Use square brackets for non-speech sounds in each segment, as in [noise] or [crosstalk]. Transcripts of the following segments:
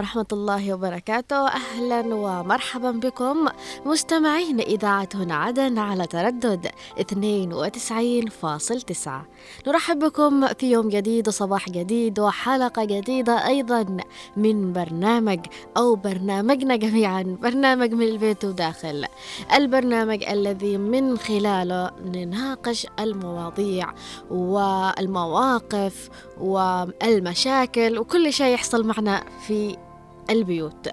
ورحمة الله وبركاته. أهلا ومرحبا بكم مستمعين إذاعة هنا عدن على تردد 92.9 نرحب بكم في يوم جديد وصباح جديد وحلقة جديدة أيضا من برنامج أو برنامجنا جميعا برنامج من البيت وداخل. البرنامج الذي من خلاله نناقش المواضيع والمواقف والمشاكل وكل شيء يحصل معنا في البيوت.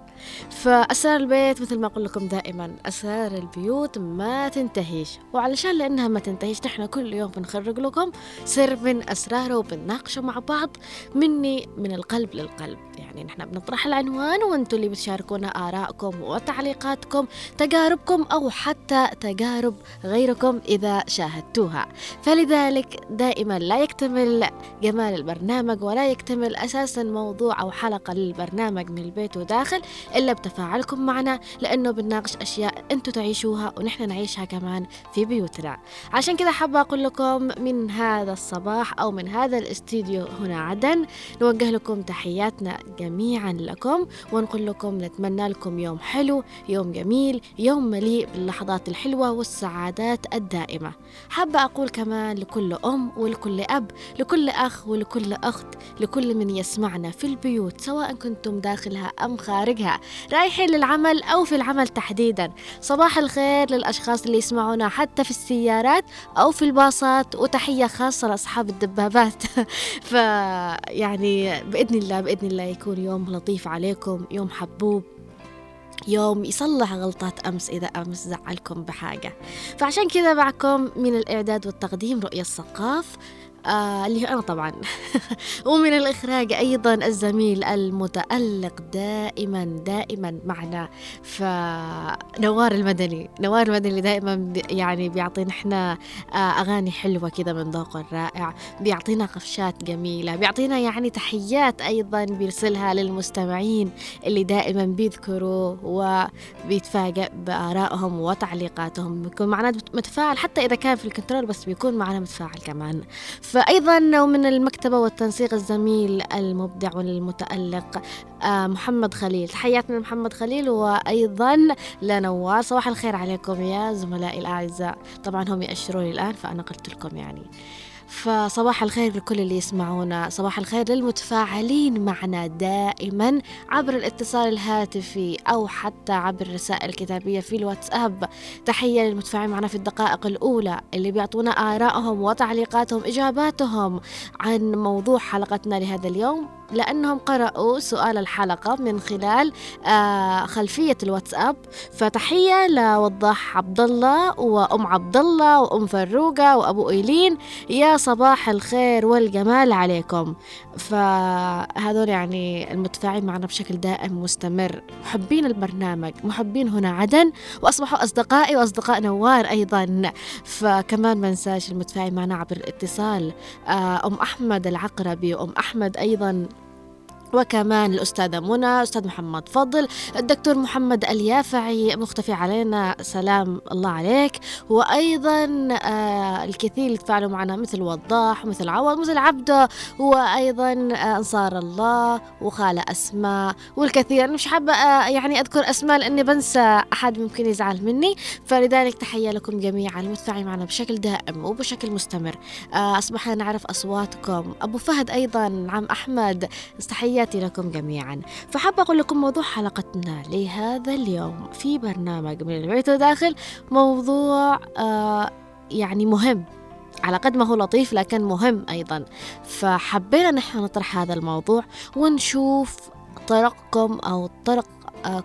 فأسرار البيت مثل ما أقول لكم دائما أسرار البيوت ما تنتهيش. وعلشان لأنها ما تنتهيش نحن كل يوم بنخرج لكم سر من أسراره وبنناقشه مع بعض مني من القلب للقلب. يعني نحن بنطرح العنوان وأنتم اللي بتشاركونا آرائكم وتعليقاتكم تجاربكم أو حتى تجارب غيركم إذا شاهدتوها. فلذلك دائما لا يكتمل جمال البرنامج ولا يكتمل أساسا موضوع أو حلقة للبرنامج من البيت. وداخل إلا بتفاعلكم معنا لأنه بنناقش أشياء أنتم تعيشوها ونحن نعيشها كمان في بيوتنا. عشان كذا حابة أقول لكم من هذا الصباح أو من هذا الاستديو هنا عدن نوجه لكم تحياتنا جميعا لكم ونقول لكم نتمنى لكم يوم حلو يوم جميل يوم مليء باللحظات الحلوة والسعادات الدائمة. حابة أقول كمان لكل أم ولكل أب لكل أخ ولكل أخت لكل من يسمعنا في البيوت سواء كنتم داخلها أم خارجها رايحين للعمل أو في العمل تحديدا. صباح الخير للأشخاص اللي يسمعونا حتى في السيارات أو في الباصات وتحية خاصة لأصحاب الدبابات. [laughs] فيعني بإذن الله بإذن الله يكون يوم لطيف عليكم يوم حبوب يوم يصلح غلطات أمس إذا أمس زعلكم بحاجة. فعشان كذا معكم من الإعداد والتقديم رؤية الثقاف آه اللي هو أنا طبعا. [laughs] ومن الإخراج أيضا الزميل المتألق دائما دائما معنا فنوار المدني. نوار المدني دائما يعني بيعطينا إحنا آه أغاني حلوة كذا من ذوقه الرائع. بيعطينا قفشات جميلة. بيعطينا يعني تحيات أيضا بيرسلها للمستمعين اللي دائما بيذكروا وبيتفاجئ بآرائهم وتعليقاتهم. بيكون معنا متفاعل حتى إذا كان في الكنترول بس بيكون معنا متفاعل كمان. فأيضا ومن المكتبة والتنسيق الزميل المبدع والمتألق محمد خليل. تحياتنا لمحمد خليل وأيضا لنوار صباح الخير عليكم يا زملائي الأعزاء. طبعا هم يأشروني الآن فأنا قلت لكم يعني. فصباح الخير لكل اللي يسمعونا. صباح الخير للمتفاعلين معنا دائما عبر الاتصال الهاتفي أو حتى عبر الرسائل الكتابية في الواتساب. تحية للمتفاعلين معنا في الدقائق الأولى اللي بيعطونا آرائهم وتعليقاتهم إجاباتهم عن موضوع حلقتنا لهذا اليوم. لأنهم قرأوا سؤال الحلقة من خلال آه خلفية الواتساب. فتحية لوضاح عبد الله وأم عبد الله وأم فروقة وأبو إيلين. يا صباح الخير والجمال عليكم. فهذول يعني المتفاعلين معنا بشكل دائم مستمر. محبين البرنامج محبين هنا عدن وأصبحوا أصدقائي وأصدقاء نوار أيضا. فكمان ما ننساش معنا عبر الاتصال آه أم أحمد العقربي وأم أحمد أيضا. وكمان الأستاذة منى الأستاذ محمد فضل الدكتور محمد اليافعي مختفي علينا سلام الله عليك. وأيضا آه الكثير اللي تفاعلوا معنا مثل وضاح مثل عوض مثل عبدة وأيضا آه أنصار الله وخالة أسماء والكثير. أنا مش حابة آه يعني أذكر أسماء لأني بنسى أحد ممكن يزعل مني. فلذلك تحية لكم جميعا المتفاعلين معنا بشكل دائم وبشكل مستمر. أصبحنا نعرف أصواتكم. أبو فهد أيضا عم أحمد تحية تحياتي لكم جميعا. فحابة أقول لكم موضوع حلقتنا لهذا اليوم. في برنامج من البيت وداخل موضوع آه يعني مهم. على قد ما هو لطيف لكن مهم أيضا. فحبينا نحن نطرح هذا الموضوع ونشوف طرقكم أو طرق آه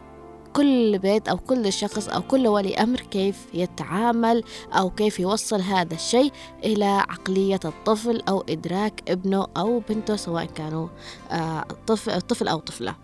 كل بيت أو كل شخص أو كل ولي أمر كيف يتعامل أو كيف يوصل هذا الشيء إلى عقلية الطفل أو إدراك ابنه أو بنته سواء كانوا طفل, طفل أو طفلة.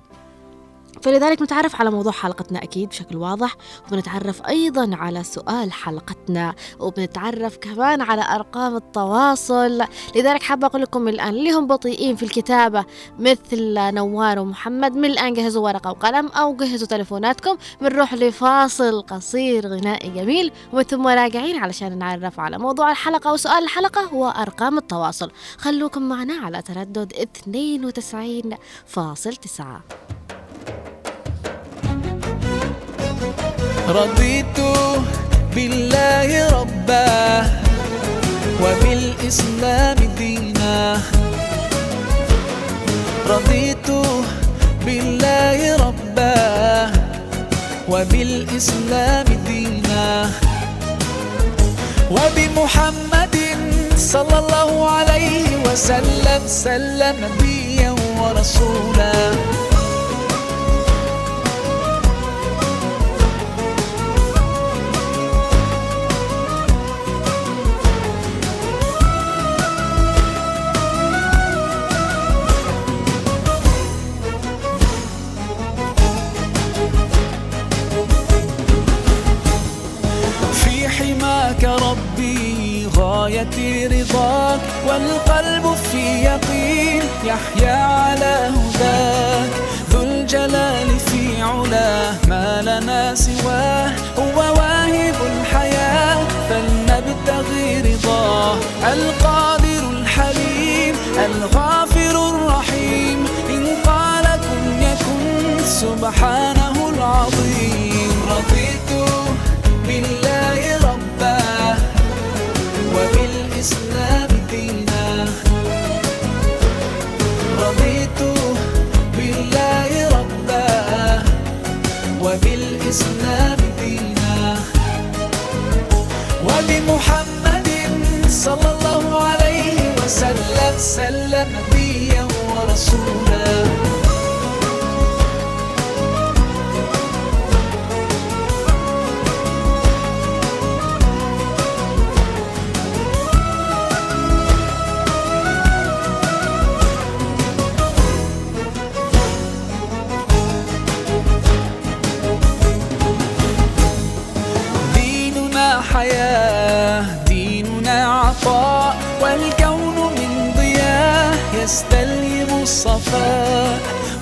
فلذلك نتعرف على موضوع حلقتنا أكيد بشكل واضح وبنتعرف أيضا على سؤال حلقتنا وبنتعرف كمان على أرقام التواصل. لذلك حابة أقول لكم الآن اللي هم بطيئين في الكتابة مثل نوار ومحمد من الآن جهزوا ورقة وقلم أو جهزوا تلفوناتكم بنروح لفاصل قصير غنائي جميل ومن ثم راجعين علشان نتعرف على موضوع الحلقة وسؤال الحلقة وأرقام التواصل. خلوكم معنا على تردد رضيت بالله ربا وبالإسلام دينا. رضيت بالله ربا وبالإسلام دينا. وبمحمد صلى الله عليه وسلم سلم نبيا ورسولا.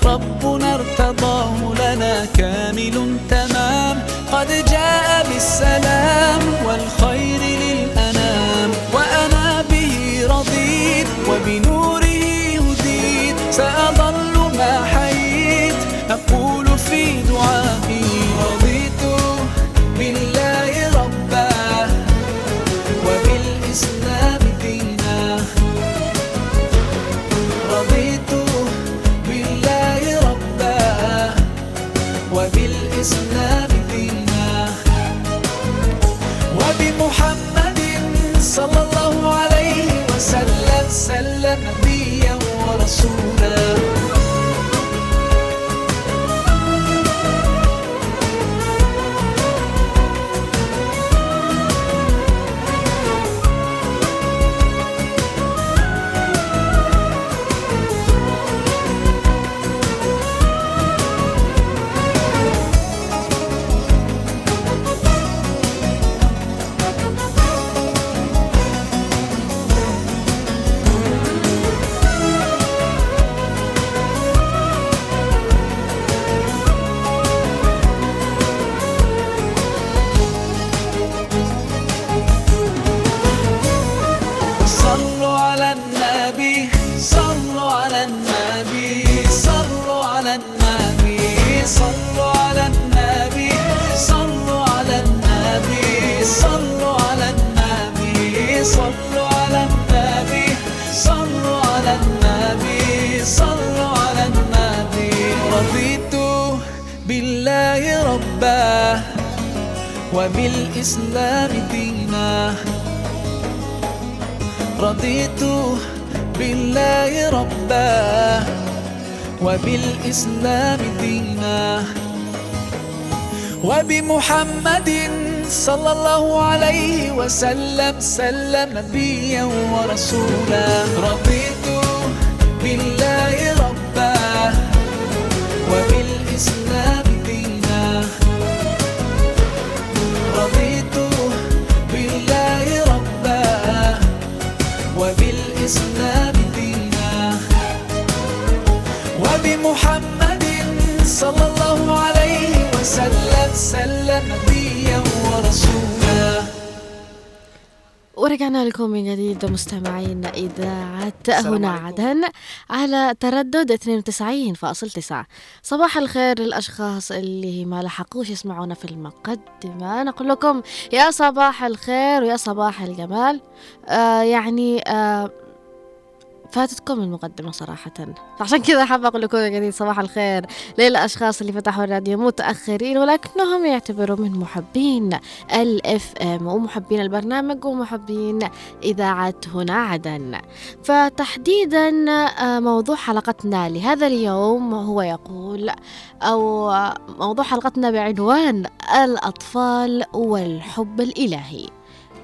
ربنا ارتضاه لنا كامل تام sooner. وبالإسلام دينا. رضيت بالله ربا. وبالإسلام دينا. وبمحمد صلى الله عليه وسلم سلم نبيا ورسولا. رضيت بالله ربا. وبالإسلام صلى الله عليه وسلم سلم نبيا ورسولا. ورجعنا لكم من جديد مستمعين إذاعة هنا عدن على تردد 92.9 صباح الخير للأشخاص اللي ما لحقوش يسمعونا في المقدمة. نقول لكم يا صباح الخير ويا صباح الجمال. آه يعني آه فاتتكم المقدمة صراحة؟ فعشان كذا حابة أقول لكم جديد صباح الخير للأشخاص اللي فتحوا الراديو متأخرين ولكنهم يعتبروا من محبين الاف ام ومحبين البرنامج ومحبين إذاعة هنا عدن. فتحديدا آه، موضوع حلقتنا لهذا اليوم هو يقول آه، موضوع حلقتنا بعنوان الأطفال والحب الإلهي.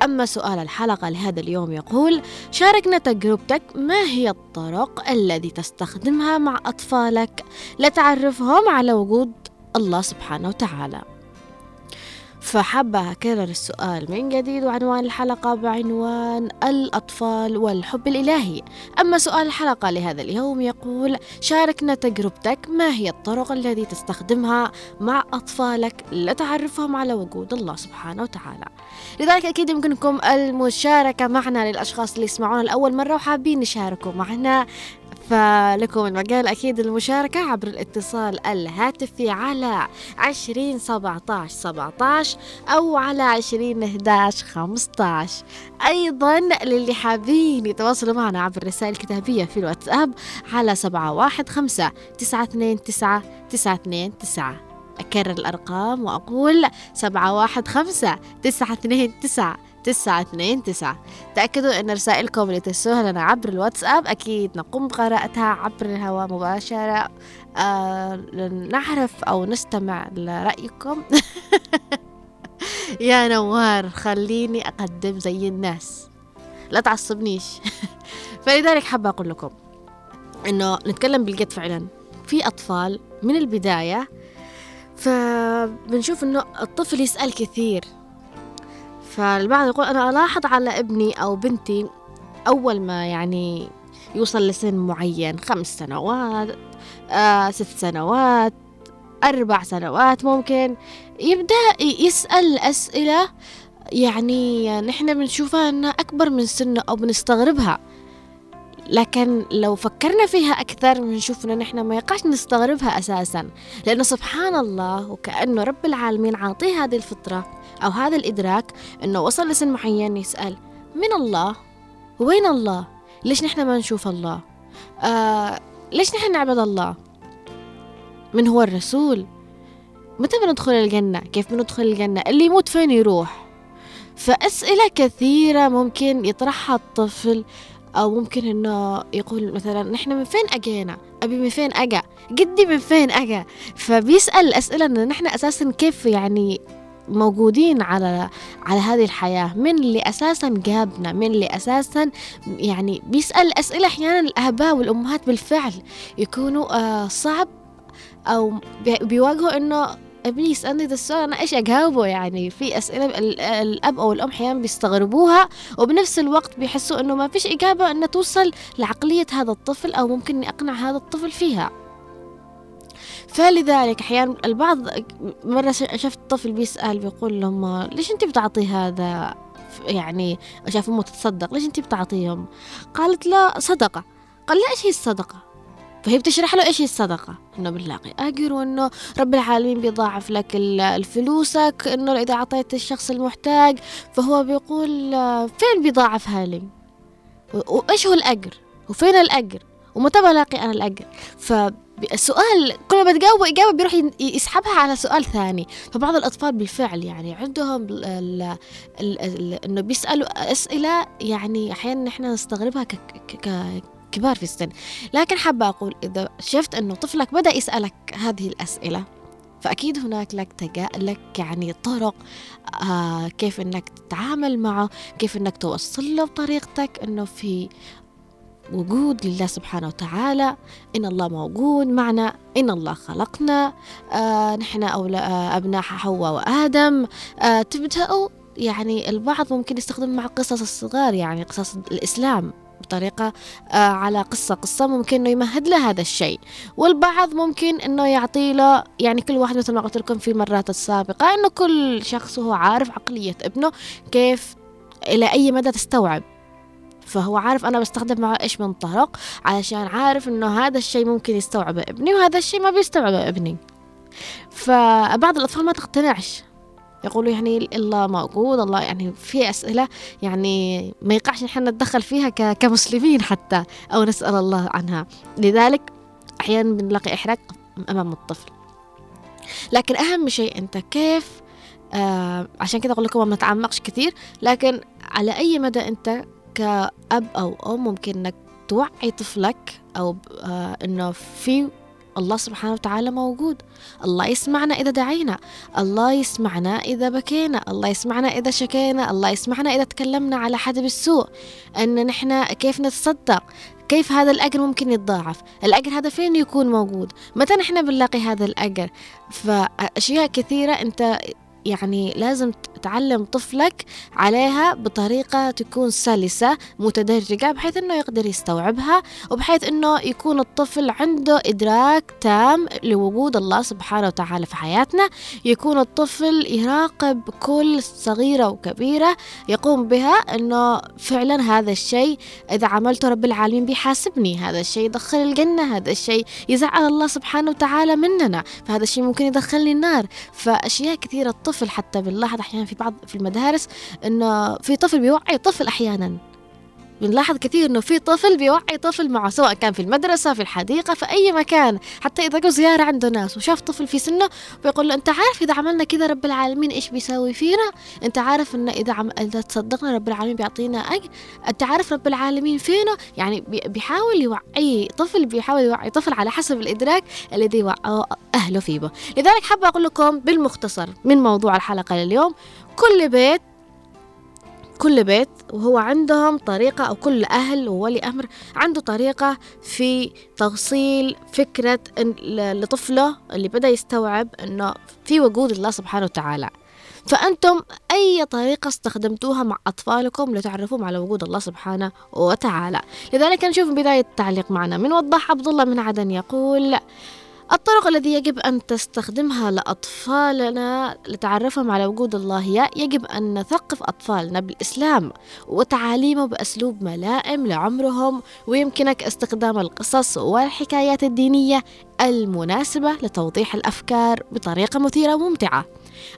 أما سؤال الحلقة لهذا اليوم يقول شاركنا تجربتك ما هي الطرق التي تستخدمها مع أطفالك؟ لتعرفهم على وجود الله سبحانه وتعالى. فحابة أكرر السؤال من جديد وعنوان الحلقة بعنوان الأطفال والحب الإلهي. أما سؤال الحلقة لهذا اليوم يقول شاركنا تجربتك ما هي الطرق التي تستخدمها مع أطفالك لتعرفهم على وجود الله سبحانه وتعالى؟ لذلك أكيد يمكنكم المشاركة معنا للأشخاص اللي يسمعونا لأول مرة وحابين يشاركوا معنا فلكم المجال أكيد المشاركة عبر الاتصال الهاتفي على عشرين سبعتاش سبعتاش أو على عشرين إحداش خمستاش. أيضا للي حابين يتواصلوا معنا عبر الرسائل الكتابية في الواتساب على سبعة واحد خمسة تسعة اثنين تسعة تسعة اثنين تسعة. أكرر الأرقام وأقول سبعة واحد خمسة تسعة اثنين تسعة. تسعة اثنين تسعة تأكدوا أن رسائلكم اللي ترسلوها لنا عبر الواتساب أكيد نقوم بقراءتها عبر الهواء مباشرة. آه نعرف أو نستمع لرأيكم. [laughs] يا نوار خليني أقدم زي الناس. لا تعصبنيش. [laughs] فلذلك حابة أقول لكم إنه نتكلم بالجد فعلا. في أطفال من البداية فبنشوف إنه الطفل يسأل كثير. فالبعض يقول أنا ألاحظ على ابني أو بنتي أول ما يعني يوصل لسن معين خمس سنوات آه ست سنوات أربع سنوات ممكن يبدأ يسأل أسئلة يعني نحن بنشوفها أنها أكبر من سنه أو بنستغربها. لكن لو فكرنا فيها أكثر بنشوف إن نحن ما يقعش نستغربها أساسا. لأنه سبحان الله وكأنه رب العالمين عاطيه هذه الفطرة. أو هذا الإدراك إنه وصل لسن معين يسأل من الله؟ وين الله؟ ليش نحن ما نشوف الله؟ آه ليش نحن نعبد الله؟ من هو الرسول؟ متى بندخل الجنة؟ كيف بندخل الجنة؟ اللي يموت فين يروح؟ فأسئلة كثيرة ممكن يطرحها الطفل أو ممكن إنه يقول مثلا نحن من فين أجينا؟ أبي من فين أجا؟ جدي من فين أجا؟ فبيسأل الأسئلة إن نحن أساسا كيف يعني موجودين على على هذه الحياة. من اللي أساسا جابنا من اللي أساسا يعني بيسأل أسئلة أحيانا الآباء والأمهات بالفعل. يكونوا آه صعب أو بي- بيواجهوا إنه ابني يسألني ده السؤال أنا إيش أجاوبه؟ يعني في أسئلة ال- الأب أو الأم أحيانا بيستغربوها وبنفس الوقت بيحسوا إنه ما فيش إجابة إنها توصل لعقلية هذا الطفل أو ممكن أقنع هذا الطفل فيها. فلذلك أحيانا البعض مرة شفت طفل بيسأل بيقول لهم ليش أنت بتعطي هذا؟ ف- يعني شاف أمه تتصدق ليش أنت بتعطيهم؟ قالت لا صدقة. قال لا إيش هي الصدقة؟ فهي بتشرح له إيش هي الصدقة؟ إنه بنلاقي أجر وإنه رب العالمين بيضاعف لك ال- الفلوسك إنه إذا أعطيت الشخص المحتاج فهو بيقول فين بيضاعفها لي وإيش هو الأجر؟ وفين الأجر؟ ومتى بلاقي أنا الأجر؟ فالسؤال كل ما تجاوب اجابه بيروح يسحبها على سؤال ثاني. فبعض الأطفال بالفعل يعني عندهم إنه بيسألوا أسئلة يعني أحيانا نحن نستغربها ك- ك- ك- كبار في السن. لكن حابة أقول إذا شفت أنه طفلك بدأ يسألك هذه الأسئلة فأكيد هناك لك تجا... لك يعني طرق آه كيف أنك تتعامل معه كيف أنك توصل له بطريقتك أنه في وجود لله سبحانه وتعالى. إن الله موجود معنا. إن الله خلقنا. آه نحن أولى آه أبناء حواء وآدم. آه تبدأوا يعني البعض ممكن يستخدم مع قصص الصغار يعني قصص الإسلام بطريقة آه على قصة قصة ممكن إنه يمهد له هذا الشيء. والبعض ممكن إنه يعطي له يعني كل واحد مثل ما قلت لكم في المرات السابقة إنه كل شخص هو عارف عقلية ابنه كيف إلى أي مدى تستوعب. فهو عارف أنا بستخدم معه إيش من طرق علشان عارف إنه هذا الشيء ممكن يستوعبه ابني وهذا الشيء ما بيستوعبه ابني. فبعض الأطفال ما تقتنعش. يقولوا يعني الله موجود الله يعني في أسئلة يعني ما يقعش نحن نتدخل فيها كمسلمين حتى أو نسأل الله عنها. لذلك أحيانا بنلاقي إحراج أمام الطفل. لكن أهم شيء أنت كيف آه عشان كده أقول لكم ما نتعمقش كثير لكن على أي مدى أنت كأب أو أم ممكن إنك توعي طفلك أو آه إنه في الله سبحانه وتعالى موجود. الله يسمعنا إذا دعينا. الله يسمعنا إذا بكينا. الله يسمعنا إذا شكينا. الله يسمعنا إذا تكلمنا على حد بالسوء. أن نحن كيف نتصدق؟ كيف هذا الأجر ممكن يتضاعف؟ الأجر هذا فين يكون موجود؟ متى نحن بنلاقي هذا الأجر؟ فأشياء كثيرة أنت يعني لازم تعلم طفلك عليها بطريقة تكون سلسة متدرجة بحيث أنه يقدر يستوعبها وبحيث أنه يكون الطفل عنده إدراك تام لوجود الله سبحانه وتعالى في حياتنا. يكون الطفل يراقب كل صغيرة وكبيرة يقوم بها أنه فعلا هذا الشيء إذا عملته رب العالمين بيحاسبني هذا الشيء يدخل الجنة هذا الشيء يزعل الله سبحانه وتعالى مننا فهذا الشيء ممكن يدخلني النار. فأشياء كثيرة الطفل حتى بنلاحظ أحيانا في بعض في المدارس إنه في طفل بيوعي طفل أحيانا. بنلاحظ كثير إنه في طفل بيوعي طفل معه سواء كان في المدرسة في الحديقة في أي مكان حتى إذا جو زيارة عنده ناس وشاف طفل في سنه بيقول له أنت عارف إذا عملنا كذا رب العالمين إيش بيسوي فينا؟ أنت عارف ان إذا عم... إذا تصدقنا رب العالمين بيعطينا أجر؟ أنت عارف رب العالمين فينا؟ يعني بي... بيحاول يوعي طفل بيحاول يوعي طفل على حسب الإدراك الذي وعوا أهله فيه. لذلك حابة أقول لكم بالمختصر من موضوع الحلقة لليوم كل بيت كل بيت وهو عندهم طريقة أو كل أهل وولي أمر عنده طريقة في توصيل فكرة لطفله اللي بدأ يستوعب أنه في وجود الله سبحانه وتعالى. فأنتم أي طريقة استخدمتوها مع أطفالكم لتعرفوهم على وجود الله سبحانه وتعالى. لذلك نشوف بداية التعليق معنا. من وضح عبد الله من عدن يقول الطرق التي يجب أن تستخدمها لأطفالنا لتعرفهم على وجود الله هي يجب أن نثقف أطفالنا بالإسلام وتعاليمه بأسلوب ملائم لعمرهم ويمكنك استخدام القصص والحكايات الدينية المناسبة لتوضيح الأفكار بطريقة مثيرة وممتعة.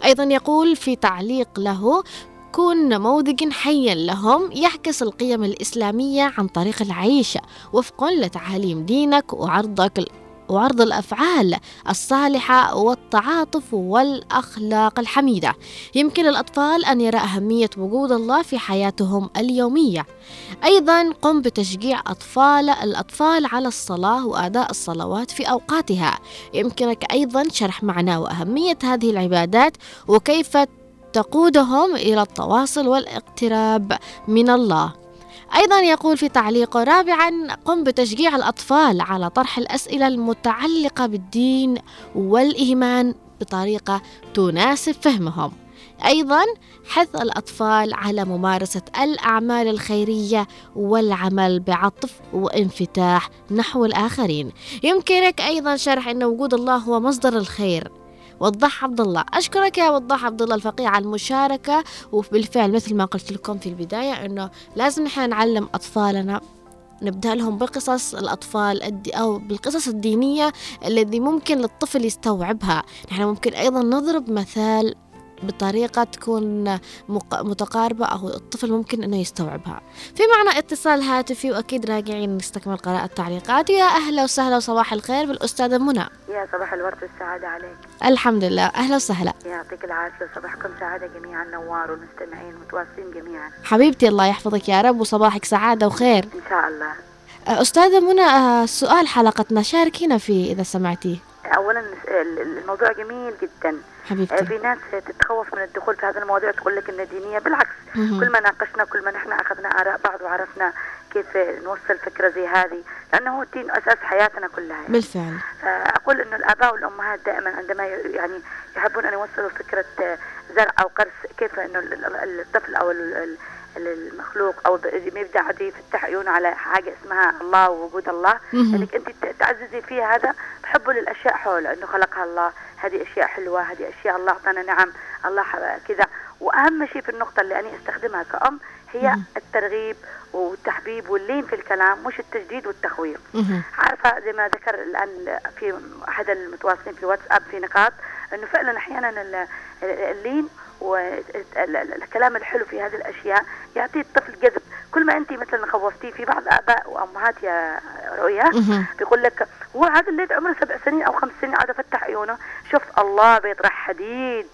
أيضا يقول في تعليق له كن نموذج حيا لهم يعكس القيم الإسلامية عن طريق العيش وفقا لتعاليم دينك وعرضك وعرض الأفعال الصالحة والتعاطف والأخلاق الحميدة. يمكن الأطفال أن يرى أهمية وجود الله في حياتهم اليومية. أيضا قم بتشجيع اطفال الأطفال على الصلاة وأداء الصلوات في أوقاتها. يمكنك أيضا شرح معنى وأهمية هذه العبادات وكيف تقودهم إلى التواصل والإقتراب من الله. أيضا يقول في تعليقه رابعا قم بتشجيع الأطفال على طرح الأسئلة المتعلقة بالدين والإيمان بطريقة تناسب فهمهم. أيضا حث الأطفال على ممارسة الأعمال الخيرية والعمل بعطف وانفتاح نحو الآخرين. يمكنك أيضا شرح أن وجود الله هو مصدر الخير. وضح عبد الله أشكرك يا وضح عبد الله الفقيه على المشاركة وبالفعل مثل ما قلت لكم في البداية أنه لازم نحن نعلم أطفالنا نبدأ لهم بقصص الأطفال الدي أو بالقصص الدينية الذي ممكن للطفل يستوعبها. نحن ممكن أيضا نضرب مثال بطريقة تكون متقاربة أو الطفل ممكن أنه يستوعبها. في معنا اتصال هاتفي وأكيد راجعين نستكمل قراءة التعليقات. يا أهلا وسهلا وصباح الخير بالأستاذة منى. يا صباح الورد والسعادة عليك. الحمد لله. أهلا وسهلا. يعطيك العافية صباحكم سعادة جميعا نوار والمستمعين متواصلين جميعا. حبيبتي الله يحفظك يا رب وصباحك سعادة وخير. إن شاء الله. أستاذة منى سؤال حلقتنا شاركينا فيه إذا سمعتيه. أولا الموضوع جميل جدا. حبيبتي في ناس تتخوف من الدخول في هذه المواضيع تقول لك إنها دينية بالعكس مهم. كل ما ناقشنا كل ما نحن أخذنا آراء بعض وعرفنا كيف نوصل فكرة زي هذه لأنه هو الدين أساس حياتنا كلها يعني. بالفعل أقول إنه الآباء والأمهات دائما عندما يعني يحبون أن يوصلوا فكرة زرع أو قرص كيف إنه ال- ال- الطفل أو ال- ال- المخلوق أو ب- يبدأ عاد يفتح عيونه على حاجة اسمها الله ووجود الله. إنك أنت تعززي فيها هذا حبه للأشياء حوله إنه خلقها الله هذه أشياء حلوة هذه أشياء الله أعطانا نعم الله كذا وأهم شيء في النقطة اللي أنا أستخدمها كأم هي. الترغيب والتحبيب واللين في الكلام مش التجديد والتخويف. عارفة زي ما ذكر الآن في أحد المتواصلين في واتساب في نقاط إنه فعلا أحيانا ال- ال- اللين والكلام الحلو في هذه الأشياء يعطي الطفل جذب كل ما انت مثلا خوفتيه في بعض آباء وأمهات يا رؤيا. بيقول لك هو هذا اللي عمره سبع سنين أو خمس سنين عاد فتح عيونه. شوف الله بيطرح حديد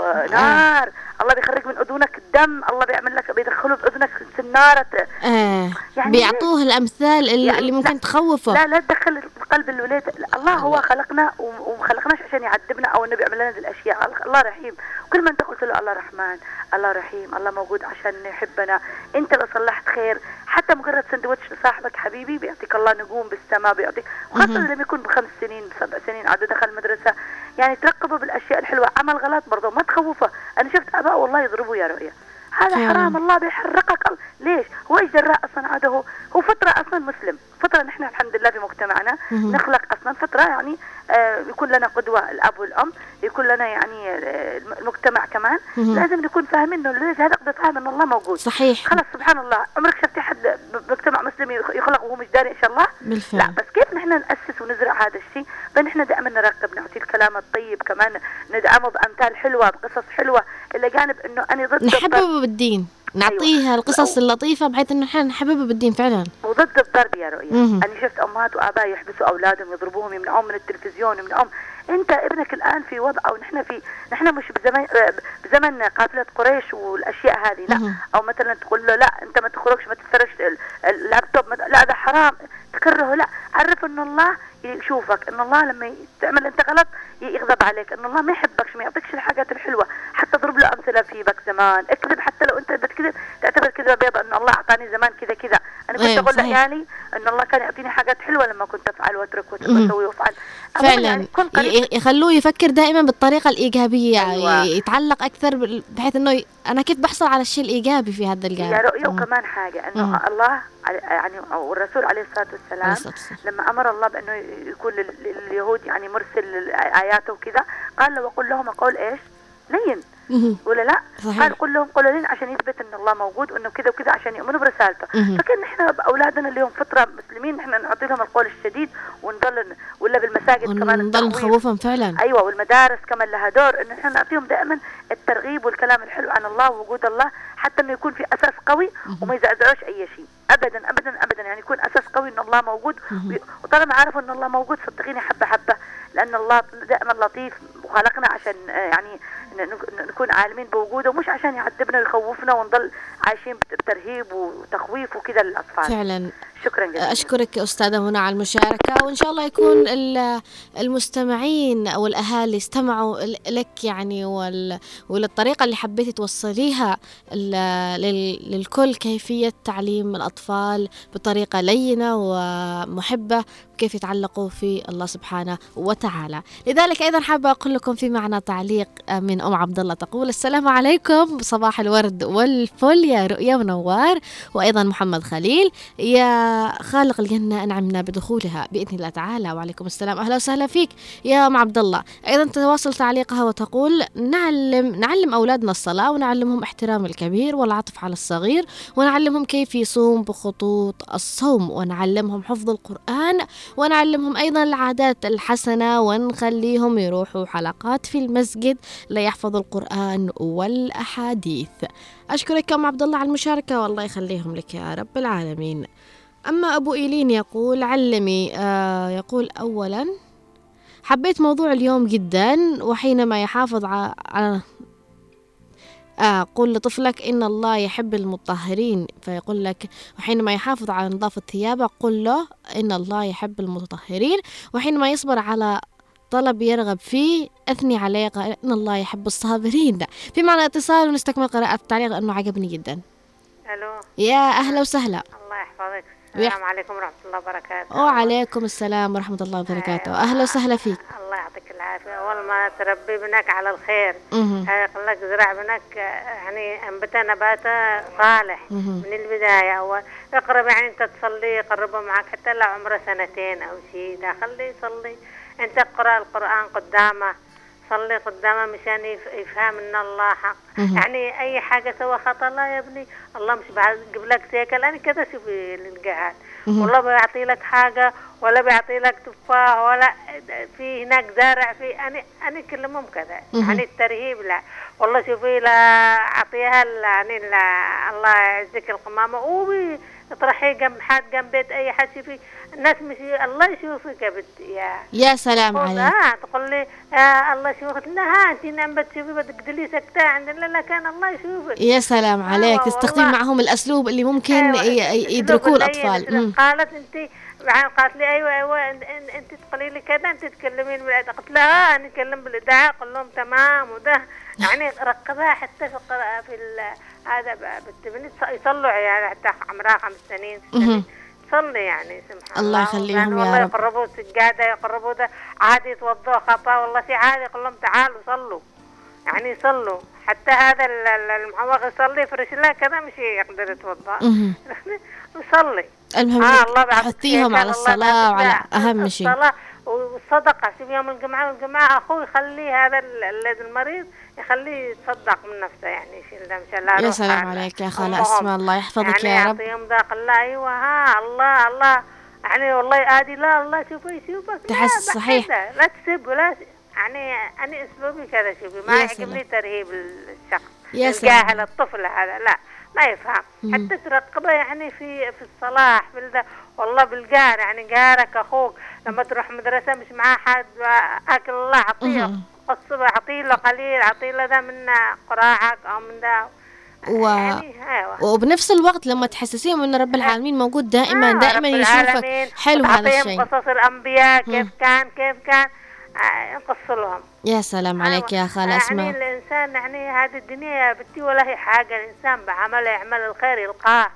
آه، نار. الله بيخرج من أذنك الدم الله بيعمل لك بيدخله باذنك سناره آه. يعني بيعطوه الأمثال اللي, يعني اللي ممكن لا- تخوفه. لا لا تدخل قلب الولاد الله هو خلقنا وم- وما خلقناش عشان يعذبنا أو إنه بيعمل لنا هذه الأشياء. الله- الله رحيم. كل ما انت قلت له الله رحمن الله رحيم الله موجود عشان يحبنا. أنت لو صلحت خير حتى مجرد سندوتش لصاحبك حبيبي بيعطيك الله نجوم بالسماء بيعطيك وخاصة مهم. لما يكون بخمس سنين بسبع سنين عاد دخل المدرسة. يعني ترقبه بالأشياء الحلوة. عمل غلط برضه ما تخوفه. أنا شفت آباء والله يضربوا يا رؤيا. هذا. حرام الله بيحرقك. ليش؟ هو إيش جراء أصلا عاد هو هو فطره أصلا مسلم. فطره نحن الحمد لله في مجتمعنا مهم. نخلق أصلا فطره يعني آه يكون لنا قدوة الأب والأم يكون لنا يعني آه المجتمع كمان. لازم نكون فاهمين إنه ليش هذا قد فاهم إن الله موجود. صحيح. خلاص سبحان الله. عمرك شفتي حد بمجتمع مسلم يخ- يخلق وهو مش داري إن شاء الله؟ لا بالفعل بس كيف نحن نأسس ونزرع هذا الشيء؟ فنحن دائما نراقب نعطيه الكلام الطيب كمان ندعمه بأمثال حلوة بقصص حلوة إلى جانب إنه أنا ضد الضرب. نحببه بالدين نعطيها القصص اللطيفة بحيث إنه إحنا نحببه بالدين فعلا. وضد الضرب يا رؤيا. أنا شفت أمهات وآباء يحبسوا أولادهم يضربوهم يمنعوهم من التلفزيون يمنعوهم. أنت ابنك الآن في وضع أو نحن في نحن مش بزمن بزمن قافلة قريش والأشياء هذه لا. أو مثلا تقول له لا أنت ما تخرجش ما تتفرجش ال- اللابتوب ما- لا هذا حرام. تكرهه لا. عرف أن الله يشوفك أن الله لما تعمل أنت غلط يغضب عليك أن الله ما يحبكش ما يعطيكش الحاجات الحلوة. حتى اضرب له أمثلة في بك زمان اكذب حتى لو أنت بتكذب تعتبر كذبة بيضاء أن الله أعطاني زمان كذا كذا أقول صحيح. لعيالي أن الله كان يعطيني حاجات حلوة لما كنت مهم. وأسوي وأفعل عموماً فعلا يعني يخلوه يفكر دائما بالطريقة الإيجابية أيوة. يتعلق بال- بحيث إنه ي- أنا كيف بحصل على الشيء الإيجابي في هذا الجانب يا رؤية مم. وكمان حاجة أنه مم. الله يعني أو الرسول عليه الصلاة عليه والسلام. لما أمر الله بإنه يكون لل- لليهود يعني مرسل اياته وكذا قال له وقل لهم قول إيش؟ لين. ولا لا؟ صحيح. قال قل لهم قولوا لين عشان يثبت إن الله موجود وانه كذا وكذا عشان يؤمنوا برسالته. فكان نحن بأولادنا اليوم فطرة مسلمين نحن نعطي لهم القول الشديد ونضل ولا بالمساجد كمان التخويف. نخوفهم فعلا. أيوه والمدارس كمان لها دور انه إحنا نعطيهم دائما الترغيب والكلام الحلو عن الله ووجود الله حتى إنه يكون في أساس قوي وما يزعزعوش أي شيء. ابدا ابدا ابدا. يعني يكون أساس قوي إن الله موجود. وطالما عرفوا إن الله موجود صدقيني حبة حبة. لأن الله دائما لطيف وخلقنا عشان آه، يعني نكون عالمين بوجوده ومش عشان يعذبنا ويخوفنا ونضل عايشين بت- بترهيب وتخويف وكذا للأطفال. فعلا. شكرا جزيلا. أشكرك أستاذة منى على المشاركة وإن شاء الله يكون ال- المستمعين أو الأهالي استمعوا لك يعني وللطريقة اللي حبيتي توصليها للكل كيفية تعليم الأطفال بطريقة لينة ومحبة. وكيف يتعلقوا في الله سبحانه وتعالى. لذلك أيضا حابة أقول لكم في معنى تعليق من أم عبد الله تقول السلام عليكم صباح الورد والفل يا رؤيا ونوار وأيضا محمد خليل. يا خالق الجنة أنعمنا بدخولها بإذن الله تعالى وعليكم السلام. أهلا وسهلا فيك يا أم عبد الله أيضا تواصل تعليقها وتقول نعلم نعلم أولادنا الصلاة ونعلمهم احترام الكبير والعطف على الصغير ونعلمهم كيف يصوم بخطوط الصوم ونعلمهم حفظ القرآن ونعلمهم أيضا العادات الحسنة ونخليهم يروحوا حلقات في المسجد ليحفظوا القرآن والأحاديث. أشكرك أم عبد الله على المشاركة والله يخليهم لك يا رب العالمين. أما أبو إيلين يقول علمي آه يقول أولا حبيت موضوع اليوم جدا وحينما يحافظ على آه قل لطفلك إن الله يحب المطهرين. فيقول لك وحينما يحافظ على نظافة ثيابه قل له إن الله يحب المتطهرين وحينما يصبر على طلب يرغب فيه أثني عليه قال إن الله يحب الصابرين. في معنى اتصال ونستكمل قراءة التعليق لأنه عجبني جدا. ألو. يا أهلا وسهلا. الله يحفظك. السلام عليكم ورحمة الله وبركاته. وعليكم السلام ورحمة الله وبركاته. أهلا وسهلا فيك. الله يعطيك العافية. اول ما تربي ابنك على الخير. يقول لك زرع ابنك آه، يعني أنبت نباته صالح. من البداية أول. اقرب يعني أنت تصلي قربه معك حتى لو عمره سنتين أو شيء ده خليه يصلي. أنت اقرأ القرآن قدامه. صلي قدامه مشان يف- يفهم إن الله حق. يعني أي حاجة سوى خطأ لا يا ابني الله مش بيجيب لك سيكل أنا كذا شوفي الجهاد مهم. والله بيعطي لك حاجة ولا بيعطي لك تفاح ولا في هناك زارع في أنا أنا كلمهم كذا. يعني الترهيب لا والله شوفي لا أعطيها يعني لا الله يعزك القمامه وبي اطرحي جنب حد جنب بيت أي حد شوفي الناس مش الله يشوفك يا بنت يا. يا سلام عليك. ها تقول لي يا الله يشوفك. لا ها انت نعم بتشوفي بدك تدلي سكتة عند لا كان الله يشوفك. يا سلام عليك. أيوة استخدم والله. معهم الأسلوب اللي ممكن أيوة، الأسلوب يدركوه الأطفال. قالت انت قالت لي أيوه أيوه انت, تقولي لي كذا انت تتكلمين بالإذاعة قلت لها أنا أتكلم بالاذاعه قل لهم تمام وده. يعني ركبها حتى في في ال- هذا ب- بالتبني يصلوا يعني حتى عمرها خمس سنين. تصلي يعني سبحان الله الله. يخليهم يعني يا والله رب. يقربوا سجادة يقربوا ده. عادي يتوضوا خطأ. والله في عادي يقول لهم تعالوا صلوا. يعني يصلوا. حتى هذا ال- ال- المحوغ يصلي يفرش له كذا مش يقدر يتوضأ. [laughs] يصلي. المهم آه الله بعد تحثيهم على الصلاة وعلى أهم شيء. الصلاة والصدقة. شوف يوم الجمعة والجمعة أخوه يخليه هذا المريض يخليه يتصدق من نفسه يعني يشيل ده لا يا سلام عليك يا خالة. أسماء الله يحفظك يعني يا رب يعطيهم ذاق الله أيوة ها الله الله يعني والله آدي لا الله شوفي يشوفك تحس لا صحيح. لا تسب ولا يعني أنا أسلوبي كذا شوفي ما يعجبني ترهيب الشخص. الجاهل الطفل هذا لا ما يفهم. حتى ترقبه يعني في في الصلاح في الده والله بالجار يعني جارك أخوك لما تروح مدرسة مش معاه حد أكل الله أعطيه مهم. الصبح أعطيه له قليل أعطيه له ده من قراعك أو من ده و... يعني وبنفس الوقت لما تحسسيهم ان رب العالمين موجود دائما آه، دائما يشوفك. حلو هذا الشيء. قصص الأنبياء. كيف كان كيف كان. آه، نقص لهم. يا سلام عليك أيوة. يا خالة يعني أسماء الإنسان يعني هذه الدنيا يا بنتي ولا هي حاجة. الإنسان بعمله يعمل الخير يلقاه.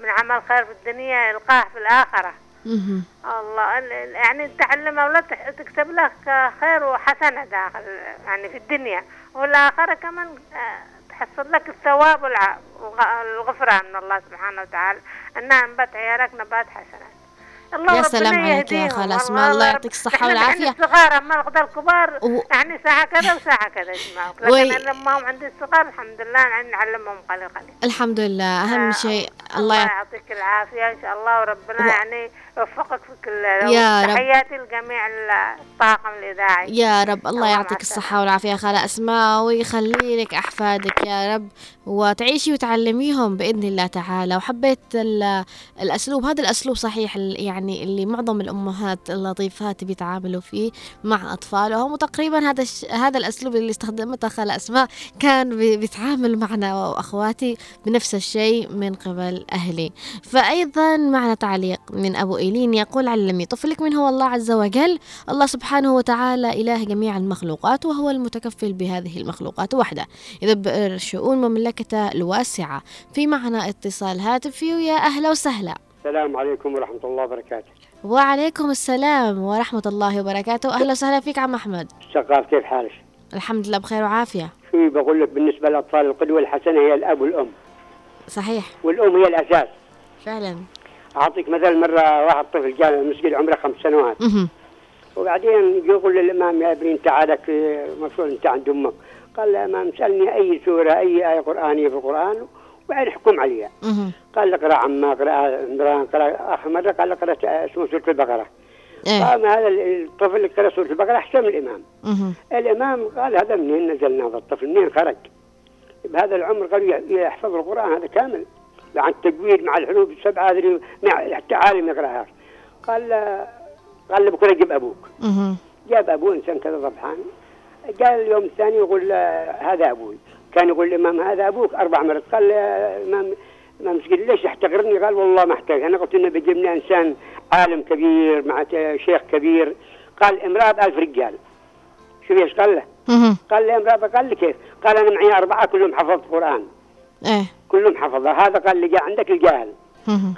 من عمل خير في الدنيا يلقاه في الآخرة. مهم. الله ال- ال- يعني تعلم ولا تكتب لك خير وحسنة داخل يعني في الدنيا. والآخرة كمان آه، تحصل لك الثواب والع- والغ- الغفران من الله سبحانه وتعالى. أنها نبات عيالك نبات حسنات الله يا سلام عليك يا. خالة والله أسماء، الله يعطيك الصحة والعافية. الصغار أما الغدا الكبار و- يعني ساعة كذا وساعة كذا يسمعوك لكن وي- أنا لما هم عندي الصغار الحمد لله يعني نعلمهم قليل قليل. الحمد لله. أهم آه، شيء الله الله يعطيك يعطيك العافية إن شاء الله. وربنا و- يعني يوفقك في كل يا رب. تحياتي لجميع الطاقم الإذاعي. يا رب. الله يعطيك الصحة والعافية خالة أسماء ويخلي لك أحفادك يا رب وتعيشي وتعلميهم بإذن الله تعالى. وحبيت ال- الأسلوب هذا الأسلوب صحيح يعني اللي معظم الأمهات اللطيفات بيتعاملوا فيه مع أطفالهم وتقريبا هذا الش... هذا الأسلوب اللي استخدمته خالة أسماء كان بي- بيتعامل معنا وأخواتي بنفس الشيء من قبل أهلي. فأيضا معنا تعليق من أبو إيلين يقول علمي طفلك من هو الله عز وجل؟ الله سبحانه وتعالى إله جميع المخلوقات وهو المتكفل بهذه المخلوقات وحده. يدبر شؤون مملكته الواسعة في معنا اتصال هاتفي ويا أهلا وسهلا. السلام عليكم ورحمة الله وبركاته. وعليكم السلام ورحمة الله وبركاته. أهلا وسهلا فيك عم أحمد. شغال كيف حالك؟ الحمد لله بخير وعافية. شو بقول لك بالنسبة للأطفال القدوة الحسنة هي الأب والأم. صحيح. والأم هي الأساس. فعلا. أعطيك مثل مرة واحد طفل جاء مسجد عمره خمس سنوات. وبعدين يقول للإمام يا ابني أنت عادك مفروض أنت عند أمك. قال له يا إمام سألني أي سورة أي آية قرآنية في القرآن وبعدين أحكم عليها. قال له اقرأ عما اقرأ عمران اقرأ آخر مرة قال له اقرأ اسمه سورة البقرة. إيه. قام هذا الطفل اللي قرأ سورة البقرة أحسن من الإمام. مهم. الإمام قال هذا منين نزلنا هذا الطفل؟ منين خرج؟ بهذا العمر يح- يحفظ القرآن هذا كامل. مع التجويد مع الحروف السبعة هذه مع التعاليم يقرأها. قال له- قال له بكرة جيب مهم. جاب أبوه إنسان كذا ضبحان. قال اليوم الثاني يقول له هذا أبوي. كان يقول الإمام هذا أبوك أربع مرات. قال إمام إمام مسجد ليش تحتقرني؟ قال والله ما احتاج. أنا قلت إنه بيجيب لنا إنسان عالم كبير مع شيخ كبير. قال امرأة بألف رجال. شوف إيش قال له. قال لي امرأة قال لي كيف؟ قال أنا معي أربعة كلهم حفظت قرآن. إيه. كلهم حفظها. هذا قال لي جاء عندك الجاهل.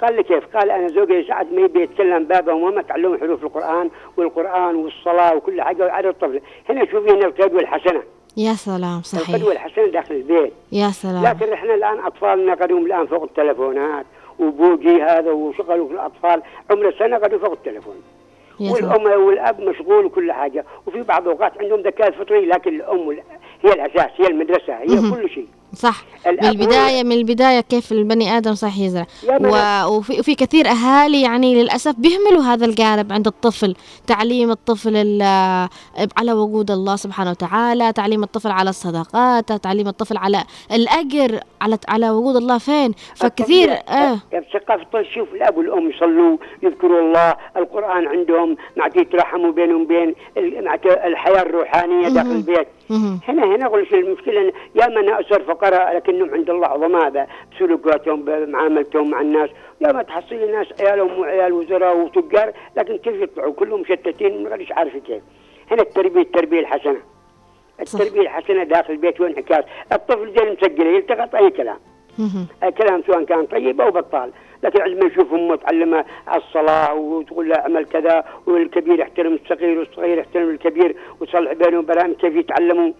قال لي كيف؟ قال أنا زوجي ساعة ما يبي يتكلم بابا وماما تعلموا حروف القرآن والقرآن والصلاة وكل حاجة ويعرف الطفل. هنا شوفي هنا القدوة الحسنة. يا سلام صحيح. القدوة الحسنة داخل البيت. يا سلام. لكن إحنا الآن أطفالنا قدوم الآن فوق التلفونات وبوجي هذا وشغلوا في الأطفال. عمر سنة قدوا فوق التلفون. يا سلام. والام والأب مشغول وكل حاجة. وفي بعض الاوقات عندهم ذكاء فطري لكن الأم هي الأساس هي المدرسة هي. كل شيء. صح الأب من البداية من البداية كيف البني آدم صح يزرع و... وفي... وفي كثير أهالي يعني للأسف بيهملوا هذا الجانب عند الطفل تعليم الطفل ال... على وجود الله سبحانه وتعالى تعليم الطفل على الصدقات تعليم الطفل على الأجر على على وجود الله فين فكثير آه. الطفل شوف الأب والأم يصلوا يذكروا الله القرآن عندهم معناته يترحموا بينهم بين ال- معناته الحياة الروحانية داخل. البيت. هنا هنا أقول لك المشكلة يا من أسر فقراء لكنهم عند الله عظماء بسلوكاتهم بمعاملتهم مع الناس. يا ما تحصل ناس عيالهم وعيال وزراء وتجار لكن كيف يطلعوا؟ كلهم مشتتين ما غاديش عارف كيف. هنا التربية التربية الحسنة. التربية الحسنة داخل البيت وانعكاس. الطفل زي المسجله يلتقط أي كلام. مهم. الكلام سواء كان طيب أو بطال. لكن عندما نشوف أمه تعلمها على الصلاة وتقول له أعمل كذا والكبير يحترم الصغير والصغير يحترم الكبير وتصلح بينهم برامج كيف يتعلموا.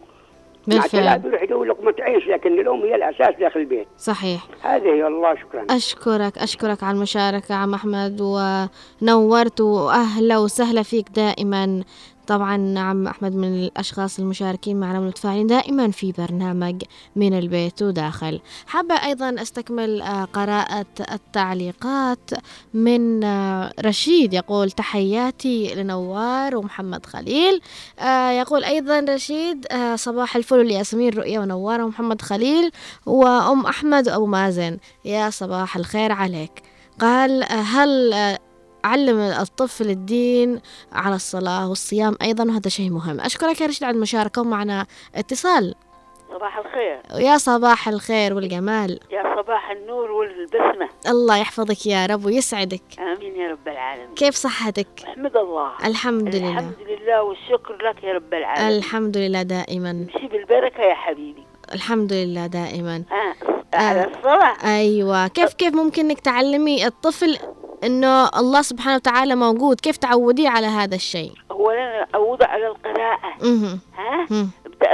بالفعل. بيروح يدور لقمه عيش لكن الأم هي الأساس داخل البيت. صحيح. هذه هي الله شكرا. أشكرك أشكرك على المشاركة عم أحمد ونورت وأهلا وسهلا فيك دائما. طبعا عم أحمد من الأشخاص المشاركين معنا والمتفاعلين دائما في برنامج من البيت وداخل. حابة أيضا أستكمل آه، قراءة التعليقات من آه، رشيد يقول تحياتي لنوار ومحمد خليل. آه، يقول أيضا رشيد صباح الفل لياسمين رؤية ونوار ومحمد خليل وأم أحمد وأبو مازن. يا صباح الخير عليك. قال هل علم الطفل الدين على الصلاة والصيام أيضا وهذا شيء مهم. أشكرك يا رشد على المشاركة ومعنا اتصال. صباح الخير. يا صباح الخير والجمال. يا صباح النور والبسمة. الله يحفظك يا رب ويسعدك. آمين يا رب العالمين. كيف صحتك؟ أحمد الله. الحمد لله. الحمد لله والشكر لك يا رب العالمين. الحمد لله دائما. امشي بالبركة يا حبيبي. الحمد لله دائما. آه. على الصلاة. أيوة. كيف كيف ممكن إنك تعلمي الطفل إنه الله سبحانه وتعالى موجود. كيف تعوديه على هذا الشيء؟ أولا أعود على القراءة. مهم. ها؟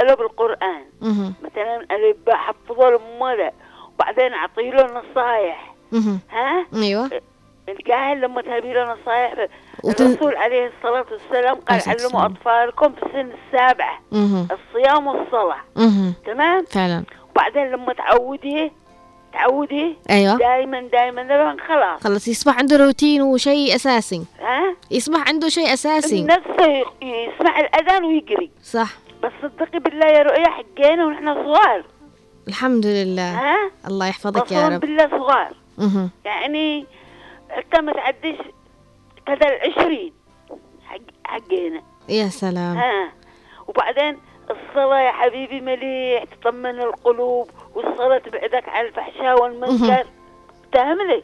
له بالقرآن. مهم. مثلا باء حفظه لمولى وبعدين أعطي له نصايح. ها؟ أيوة. الجاهل لما تهبي له نصايح وتن- الرسول عليه الصلاة والسلام قال علموا. أطفالكم في السن السابعة مهم. الصيام والصلاة. تمام؟ فعلا. وبعدين لما تعودي تعودي؟ أيوة. دائما دائما دائما خلاص. خلص يصبح عنده روتين وشيء أساسي. ها؟ يصبح عنده شيء أساسي. نفسه يسمع الأذان ويجري صح. بس صدقي بالله يا رؤيا حقينا ونحن صغار. الحمد لله. ها؟ الله يحفظك يا رب. بالله صغار. مهم. يعني حتى ما تعديش؟ كذا العشرين. حق حقينا. يا سلام. ها؟ وبعدين الصلاة يا حبيبي مليح تطمن القلوب. والصلاة تبعدك عن الفحشاء والمنكر. تهملي.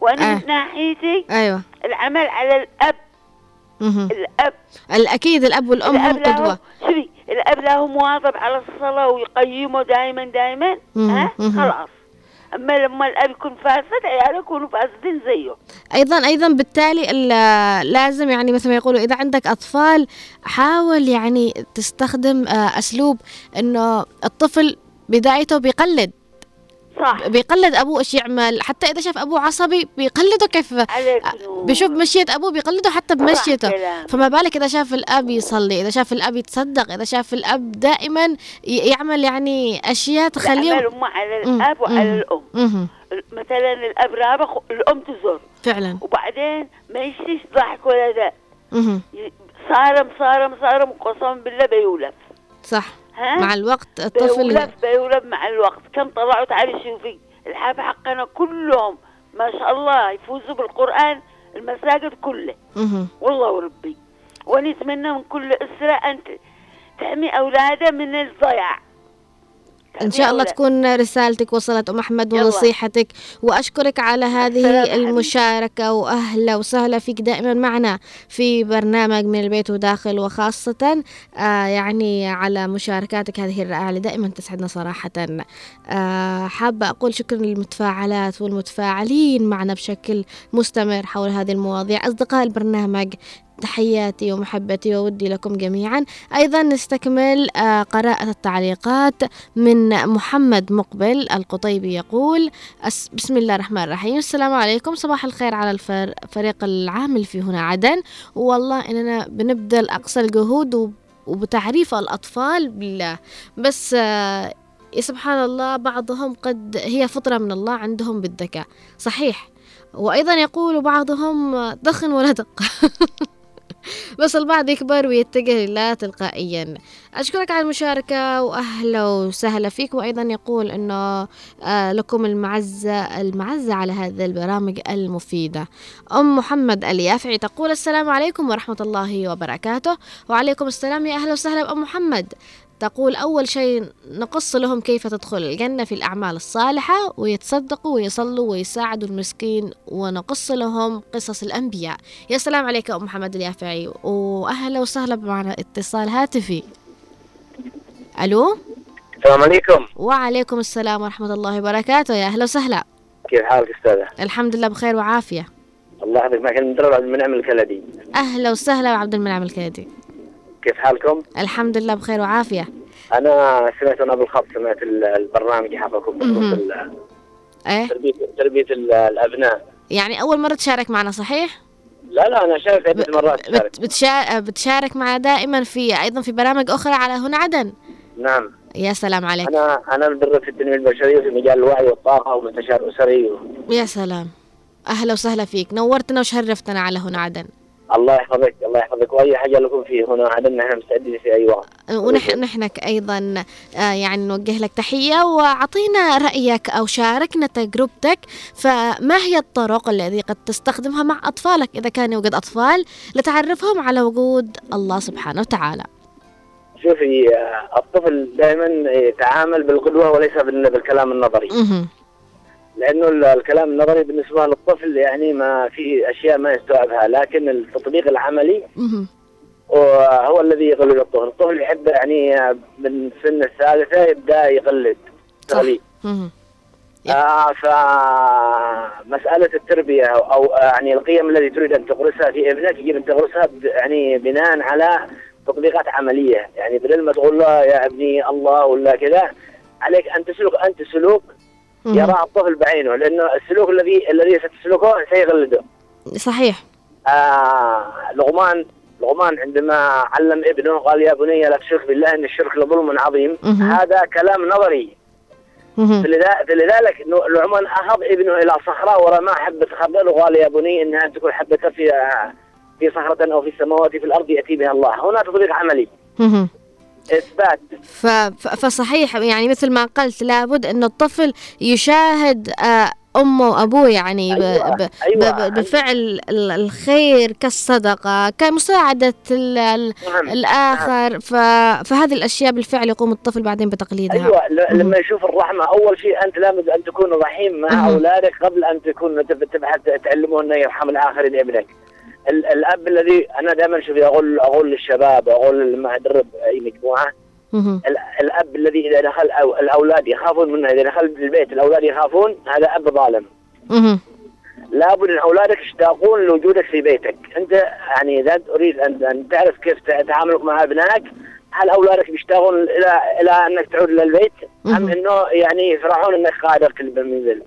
وأنا آه. من ناحيتي أيوة. العمل على. الأب. الأكيد الأب والأم هم الأب له قدوة. شوفي الأب له مواظب على الصلاة ويقيمه دائما دائما ها. خلاص. أما لما الأب يكون فاسد عياله يكونوا فاسدين زيه. أيضا أيضا بالتالي ال- لازم يعني مثل ما يقولوا إذا عندك أطفال حاول يعني تستخدم آه، أسلوب إنه الطفل بدايته بيقلد. صح. بيقلد أبوه إيش يعمل؟ حتى إذا شاف أبوه عصبي بيقلده كيف. بيشوف مشية أبوه بيقلده حتى بمشيته. فما بالك إذا شاف الأب يصلي إذا شاف الأب يتصدق إذا شاف الأب دائما يعمل يعني أشياء تخليه أم على مم، الأب وعلى مم. الأم. مهم. مثلا الأب رابخ الأم تزور. فعلا. وبعدين ما يشتيش ضحك ولا ذا. صارم صارم صارم قسما بالله بيولف. صح. ها؟ مع الوقت الطفل بيولف بيولف مع الوقت. كم طلعوا؟ تعالي شوفي الحافة حقنا كلهم ما شاء الله يفوزوا بالقرآن المساجد كله. والله وربي ونتمنى من كل أسرة أن تحمي أولادها من الضياع. إن شاء الله تكون رسالتك وصلت أم أحمد. ونصيحتك وأشكرك على هذه. المشاركة وأهلا وسهلا فيك دائما معنا في برنامج من البيت وداخل وخاصة آه يعني على مشاركاتك هذه الرائعة اللي دائما تسعدنا صراحة آه حابة أقول شكرا للمتفاعلات والمتفاعلين معنا بشكل مستمر حول هذه المواضيع أصدقاء البرنامج تحياتي ومحبتي وودي لكم جميعا. أيضا نستكمل آه، قراءة التعليقات من محمد مقبل القطيبي يقول بسم الله الرحمن الرحيم. السلام عليكم. صباح الخير على الفريق العامل في هنا عدن. والله إننا بنبذل أقصى الجهود وب- وبتعريف الأطفال بالله. بس آه، سبحان الله بعضهم قد هي فطرة من الله عندهم بالذكاء. صحيح. وأيضا يقول بعضهم دخن ولا دق. [laughs] [laughs] بس البعض يكبر ويتجه لله تلقائيا. أشكرك على المشاركة وأهلا وسهلا فيك وأيضا يقول أنه آه، لكم المعزة المعزة على هذه البرامج المفيدة. أم محمد اليافعي تقول السلام عليكم ورحمة الله وبركاته. وعليكم السلام يا أهلا وسهلا. بأم محمد تقول أول شيء نقص لهم كيف تدخل الجنة في الأعمال الصالحة ويتصدقوا ويصلوا ويساعدوا المسكين ونقص لهم قصص الأنبياء. يا سلام عليك أم محمد اليافعي وأهلا وسهلا معنا اتصال هاتفي. ألو؟ السلام عليكم. وعليكم السلام ورحمة الله وبركاته. يا أهلا وسهلا. كيف حالك أستاذة؟ الحمد لله بخير وعافية. الله يحفظك معك المدرب عبد المنعم الكندي أهلا وسهلا وعبد المنعم الكندي كيف حالكم؟ الحمد لله بخير وعافية. أنا سمعت أنا بالخط سمعت ال- البرنامج بخصوص. ال- إيه؟ تربية تربية ال- الأبناء. يعني أول مرة تشارك معنا صحيح؟ لا لا أنا شارك عدة مرات شارك بت بتشا- بتشارك معنا دائما في أيضا في برامج أخرى على هنا عدن. نعم. يا سلام عليك. أنا أنا مدرب في التنمية البشرية في مجال الوعي والطاقة ومستشار أسري و... يا سلام. أهلا وسهلا فيك. نورتنا وشرفتنا على هنا عدن. الله يحفظك الله يحفظك. وأي حاجة لكم فيه هنا عدن نحن مستعدين في أي وقت. ونحن نحنك أيضا آه، يعني نوجه لك تحية وأعطينا رأيك أو شاركنا تجربتك. فما هي الطرق التي قد تستخدمها مع أطفالك؟ إذا كان يوجد أطفال لتعرفهم على وجود الله سبحانه وتعالى. شوفي آه، الطفل دائما يتعامل بالقدوة وليس بال- بالكلام النظري. لأنه ال- الكلام النظري بالنسبة للطفل يعني ما في أشياء ما يستوعبها لكن التطبيق العملي. هو الذي يقلد الطفل، الطفل يحب يعني من سن الثالثة يبدأ يقلد. تقليد. آه فمسألة التربية أو أو يعني القيم التي تريد أن تغرسها في ابنك يجب أن تغرسها يعني بناء على تطبيقات عملية يعني بدل ما تقول له يا ابني الله ولا كذا عليك أن تسلك أنت سلوك يرى الطفل بعينه لأنه السلوك الذي الذي ستسلكه سيغلده صحيح. آه لغمان لغمان عندما علم ابنه قال يا بني لا تشرك بالله إن الشرك لظلم عظيم. هذا كلام نظري. فلذلك لغمان اخذ ابنه إلى صخرة ورمى حبة خردل وقال يا بني إنها تكون حبة في في صخرة أو في السماوات في الأرض يأتي بها الله. هنا تطبيق عملي. مهم. إثبات ف- فصحيح يعني مثل ما قلت لابد أن الطفل يشاهد آه، أمه وأبوه يعني ب- أيوة، ب- أيوة. ب- بفعل ال- الخير كالصدقة كمساعدة ال- نعم الآخر ف- فهذه الأشياء بالفعل يقوم الطفل بعدين بتقليدها أيوه ل- لما يشوف الرحمة أول شيء أنت لابد أن تكون رحيم مع مهم. أولادك قبل أن تكون تب- تبحث تعلمه انه يرحم الآخرين ابنك. ال- الاب الذي أنا دائما شوفي أقول أقول للشباب أقول لما ادرب اي مجموعة الاب الذي اذا دخل أو الاولاد يخافون منه اذا دخل البيت الاولاد يخافون هذا اب ظالم. لابد ان اولادك يشتاقون لوجودك في بيتك، انت يعني إذا تريد ان تعرف كيف تعاملك مع أبنائك هل أولادك بيشتاقون إلى إلى أنك تعود للبيت أم. إنه يعني يفرحون إنك قادر في المنزل؟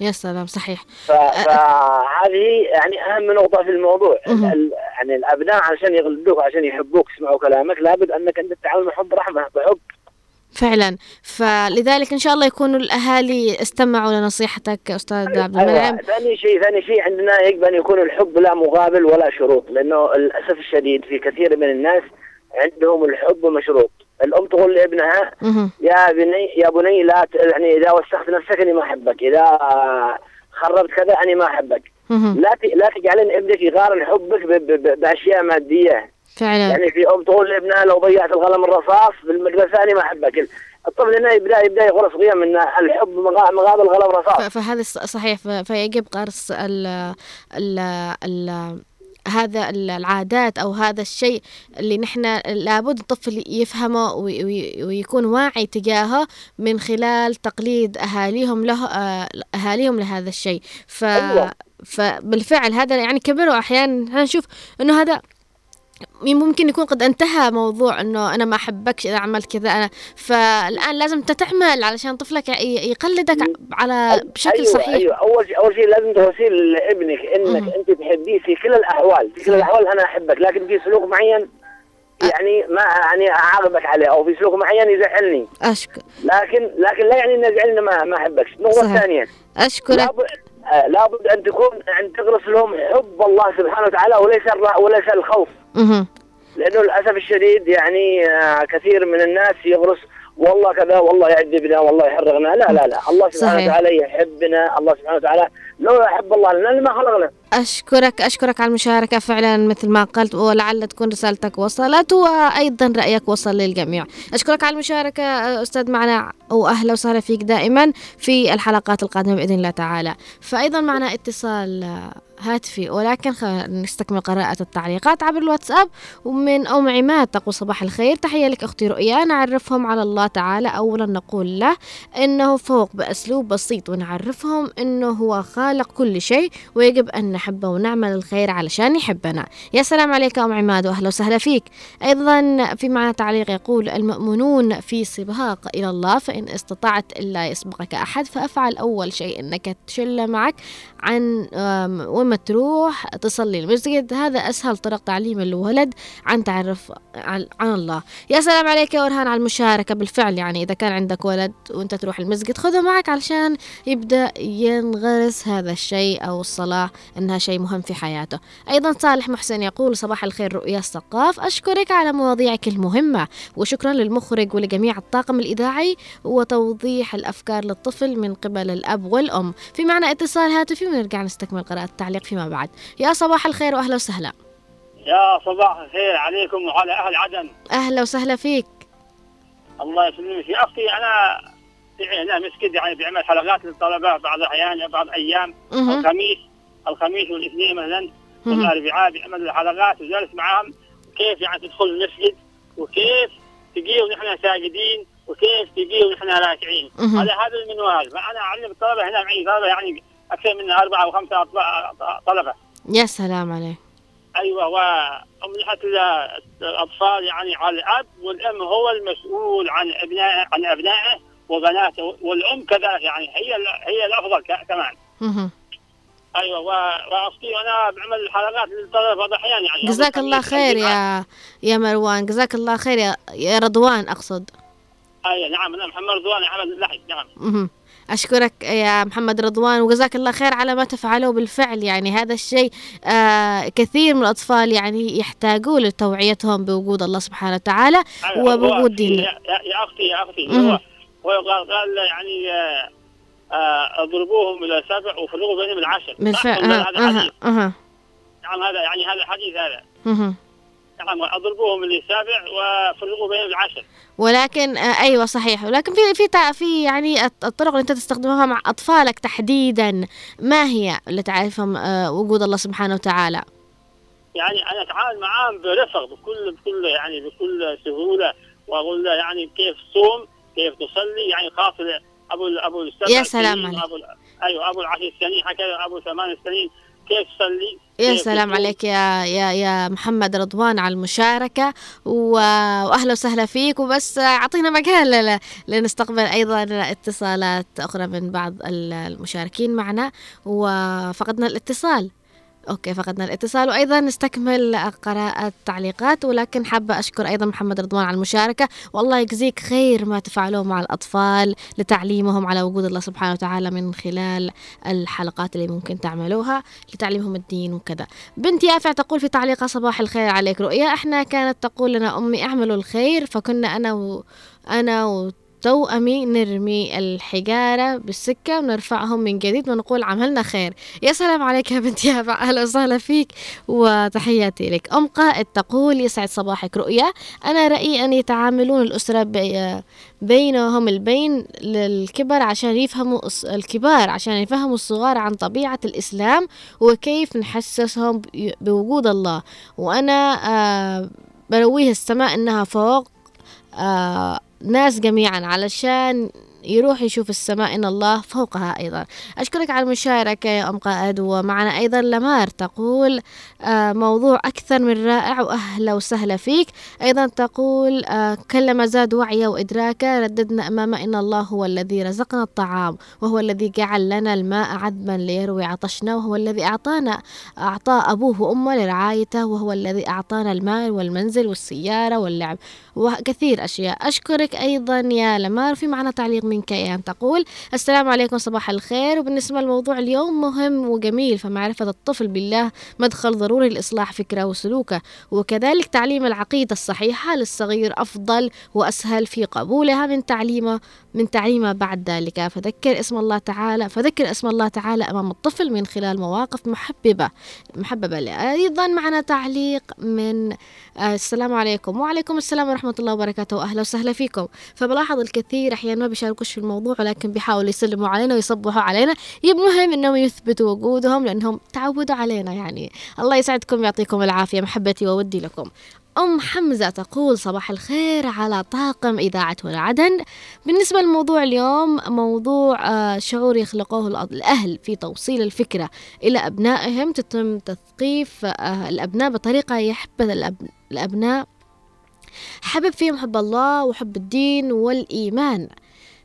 يا سلام صحيح. ف- فهذه يعني أهم نقطة في الموضوع. يعني الأبناء عشان يقلدوك عشان يحبوك يسمعوا كلامك لابد أنك أنت تتعامل معهم برحمه بحب. فعلا. فلذلك إن شاء الله يكونوا الأهالي استمعوا لنصيحتك أستاذ عبد أيوة. المنعم. ثاني شيء ثاني شيء عندنا يجب أن يكون الحب لا مقابل ولا شروط لأنه للأسف الشديد في كثير من الناس عندهم الحب مشروط. الأم تقول لابنها. يا بني يا بني لا يعني إذا وسخت نفسك أني ما أحبك إذا خربت كذا أني ما أحبك. لا لا تجعلن ابنك يقارن حبك بأشياء مادية. فعلا. يعني في أم تقول لابنها لو ضيعت القلم الرصاص في المدرسة أني ما أحبك. الطفل هنا يبدأ يبدأ يغرس قيم إن الحب مقا- مقابل قلم رصاص ف- فهذا صحيح فيجب غرس ال ال ال هذا ال- العادات أو هذا الشيء اللي نحن لابد الطفل يفهمه وي- وي- ويكون واعي تجاهه من خلال تقليد أهاليهم له آه، أهاليهم لهذا الشيء ف أيوة. فبالفعل هذا يعني كبروا أحيانا إحنا نشوف إنه هذا ممكن يكون قد انتهى موضوع انه أنا ما احبكش اذا عملت كذا أنا فالآن لازم تعمل علشان طفلك يقلدك على بشكل أيوة صحيح. أيوه. أول شيء أول شيء لازم توصيل لابنك إنك. أنت تحبيه في كل الأحوال. في كل. الأحوال أنا أحبك لكن في سلوك معين يعني ما يعني أعاقبك عليه أو في سلوك معين يزعلني. أشكر. لكن لكن لا يعني إنه يزعلني ما ما احبكش النقطه. الثانية أشكرك. لابد آه، لابد أن تكون أن تغرس لهم حب الله سبحانه وتعالى وليس وليس الخوف. لأنه للأسف الشديد يعني آه، كثير من الناس يغرس والله كذا والله يعذبنا والله يحرقنا لا لا لا الله سبحانه. وتعالى يحبنا الله سبحانه وتعالى لو يحب الله لنا لما خلقنا. أشكرك أشكرك على المشاركة. فعلا مثل ما قلت ولعل تكون رسالتك وصلت وأيضا رأيك وصل للجميع. أشكرك على المشاركة أستاذ معنا وأهلا وسهلا فيك دائما في الحلقات القادمة بإذن الله تعالى. فأيضا معنا اتصال هاتفي ولكن نستكمل قراءة التعليقات عبر الواتساب. ومن أم عماد تقول صباح الخير. تحية لك أختي رؤيا. نعرفهم على الله تعالى. أولا نقول له إنه فوق بأسلوب بسيط ونعرفهم إنه هو خالق كل شيء ويجب أن نحبه ونعمل الخير علشان يحبنا. يا سلام عليك أم عماد وأهلا وسهلا فيك. أيضا في معنا تعليق يقول المؤمنون في سباق إلى الله فإن استطعت إلا يسبقك أحد فأفعل أول شيء أنك تشل معك عن آم، تروح تصلي المسجد. هذا أسهل طرق تعليم الولد عن تعرف عن الله. يا سلام عليك يا أورهان على المشاركة. بالفعل يعني إذا كان عندك ولد وأنت تروح المسجد خذه معك علشان يبدأ ينغرس هذا الشيء أو الصلاة أنها شيء مهم في حياته. أيضا صالح محسن يقول صباح الخير رؤيا الثقاف أشكرك على مواضيعك المهمة وشكرا للمخرج ولجميع الطاقم الإذاعي وتوضيح الأفكار للطفل من قبل الأب والأم. في معنى اتصال هاتفي ونرجع نستكمل قراءة التعليق فيما بعد. يا صباح الخير وأهلا وسهلا. يا صباح الخير عليكم وعلى أهل عدن. أهلا وسهلا فيك. الله يسلمك. يا أختي أنا في هنا مسجد يعني بيعمل حلقات للطلبة بعض الاحيان بعض الأيام مهم. الخميس الخميس والاثنين مثلا. والاربعاء بيعمل الحلقات وجالس معاهم. كيف يعني تدخل المسجد؟ وكيف تجي ونحن ساجدين؟ وكيف تجي ونحن راكعين. هذا هذا المنوال. فأنا أعلم الطلبة هنا معي. طلبة يعني أكثر من أربعة وخمسه أطباء- طلبة. يا سلام عليك. أيوه ومنحة الأطفال يعني على الأب والأم هو المسؤول عن ابنائه عن أبنائه وبناته والأم كذلك يعني هي هي الأفضل ك- كمان. أيوه واختي وأنا بعمل حلقات للطلبة بعض الأحيان يعني. جزاك الله خير. يا يا مروان. جزاك الله خير يا يا رضوان أقصد. أيوه نعم أنا محمد رضوان عمل اللحي نعم. أشكرك يا محمد رضوان وجزاك الله خير على ما تفعله بالفعل. يعني هذا الشيء آه كثير من الأطفال يعني يحتاجون لتوعيتهم بوجود الله سبحانه وتعالى وبوجود ديننا يا, يا- يا مهم. هو قال, يعني آه، آه، اضربوهم إلى سبع وفرقوا بينهم العشر. بالفعل. هذا حديث؟ أها نعم هذا يعني هذا حديث هذا. نعم اضربوهم للسابع وفرقوا بينهم العشر. ولكن آه أيوه صحيح. ولكن في في في يعني الط- الطرق اللي أنت تستخدمها مع أطفالك تحديدا ما هي اللي تعرفهم آه وجود الله سبحانه وتعالى؟ يعني أنا أتعامل معاهم برفق بكل بكل يعني بكل سهولة وأقول له يعني كيف تصوم كيف تصلي يعني خاصه أبو أبو السبع يا سلام عليك. أيوه أبو العشر سنين هكذا أبو ثمان سنين. كيف تصلي يا سلام. عليك يا يا يا محمد رضوان على المشاركة و- وأهلا وسهلا فيك وبس أعطينا مكان ل- لنستقبل أيضا اتصالات أخرى من بعض ال- المشاركين معنا وفقدنا الاتصال أوكي فقدنا الاتصال. وأيضا نستكمل قراءة تعليقات ولكن حابة أشكر أيضا محمد رضوان على المشاركة. والله يجزيك خير ما تفعلوه مع الأطفال لتعليمهم على وجود الله سبحانه وتعالى من خلال الحلقات اللي ممكن تعملوها لتعليمهم الدين وكذا. بنتي يافع تقول في تعليقها صباح الخير عليك. رؤيا إحنا كانت تقول لنا أمي أعملوا الخير. فكنا أنا و... أنا وتوأمي نرمي الحجارة بالسكة ونرفعهم من جديد ونقول عملنا خير. يا سلام عليك يا بنتي يافع [laughs] أهلا وسهلا فيك وتحياتي لك. أم قائد تقول يسعد صباحك. رؤيا أنا رأيي أن يتعاملون الأسرة بي... بينهم البين للكبر عشان يفهموا الكبار عشان يفهموا الصغار عن طبيعة الإسلام وكيف نحسسهم بوجود الله. وأنا آه برويه السماء إنها فوق آه ناس جميعا علشان يروح يشوف السماء إن الله فوقها أيضا. أشكرك على المشاركة يا أم قائد ومعنا أيضا لمار تقول آه، موضوع أكثر من رائع وأهلا وسهلا فيك. أيضا تقول آه، كلما زاد وعي وإدراكا رددنا أمام إن الله هو الذي رزقنا الطعام وهو الذي جعل لنا الماء عذبا ليروي عطشنا وهو الذي أعطانا أعطى أبوه وأمه لرعايته وهو الذي أعطانا المال والمنزل والسيارة واللعب وكثير أشياء. أشكرك أيضا يا لمار في معنا تعليق منك أيام تقول السلام عليكم صباح الخير. وبالنسبة للموضوع اليوم مهم وجميل فمعرفة الطفل بالله مدخل ضروري لإصلاح فكرة وسلوكه. وكذلك تعليم العقيدة الصحيحة للصغير أفضل وأسهل في قبولها من تعليمه من تعليمه بعد ذلك. فذكر اسم الله تعالى فذكر اسم الله تعالى أمام الطفل من خلال مواقف محببة محببة أيضا معنا تعليق من آه، السلام عليكم. وعليكم السلام ورحمة الله وبركاته. أهلا وسهلا فيكم. فبلاحظ الكثير أحيانا ما بيشاركوش في الموضوع ولكن بيحاولوا يسلموا علينا ويصبحوا علينا. المهم أنهم يثبتوا وجودهم لأنهم تعودوا علينا يعني. الله يسعدكم ويعطيكم العافية محبتي وودي لكم. أم حمزة تقول صباح الخير على طاقم إذاعة هنا عدن. بالنسبة للموضوع اليوم موضوع آه، شعور يخلقوه الأ- الأهل في توصيل الفكرة إلى أبنائهم تتم تثقيف آه، الأبناء بطريقة يحب الأب- الأبناء. حبب فيهم حب الله وحب الدين والإيمان.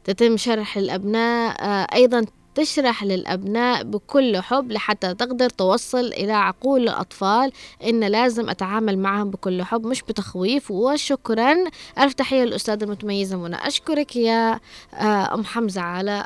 تتم شرح الأبناء آه، أيضا تشرح للأبناء بكل حب لحتى تقدر توصل إلى عقول الأطفال إن لازم أتعامل معهم بكل حب مش بتخويف. وشكرا ألف تحية للأستاذة المتميزة منى. أشكرك يا آه، أم حمزة على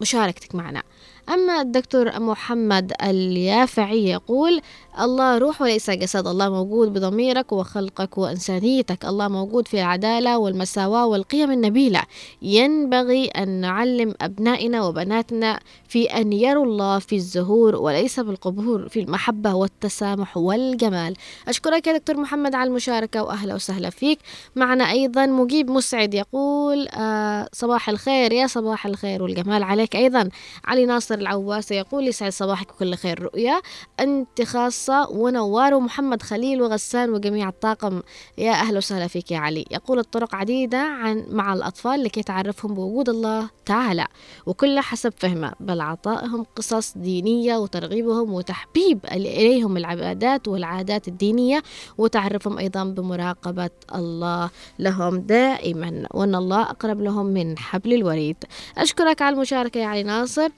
مشاركتك معنا. أما الدكتور محمد اليافعي يقول الله روح وليس جسد الله موجود بضميرك وخلقك وإنسانيتك الله موجود في العدالة والمساواة والقيم النبيلة. ينبغي أن نعلم أبنائنا وبناتنا في أن يروا الله في الزهور وليس بالقبور في المحبة والتسامح والجمال. أشكرك يا دكتور محمد على المشاركة وأهلا وسهلا فيك. معنا أيضا مجيب مسعد يقول آه صباح الخير يا صباح الخير والجمال عليك أيضا. علي ناصر العواسة يقول يسعد صباحك بكل خير. رؤيا أنت خاصة ونوار ومحمد خليل وغسان وجميع الطاقم. يا أهلا وسهلا فيك يا علي. يقول الطرق عديدة عن مع الأطفال لكي تعرفهم بوجود الله تعالى. وكلها حسب فهمه بل عطائهم قصص دينية وترغيبهم وتحبيب إليهم العبادات والعادات الدينية وتعرفهم أيضا بمراقبة الله لهم دائما. وأن الله أقرب لهم من حبل الوريد. أشكرك على المشاركة يا علي ناصر.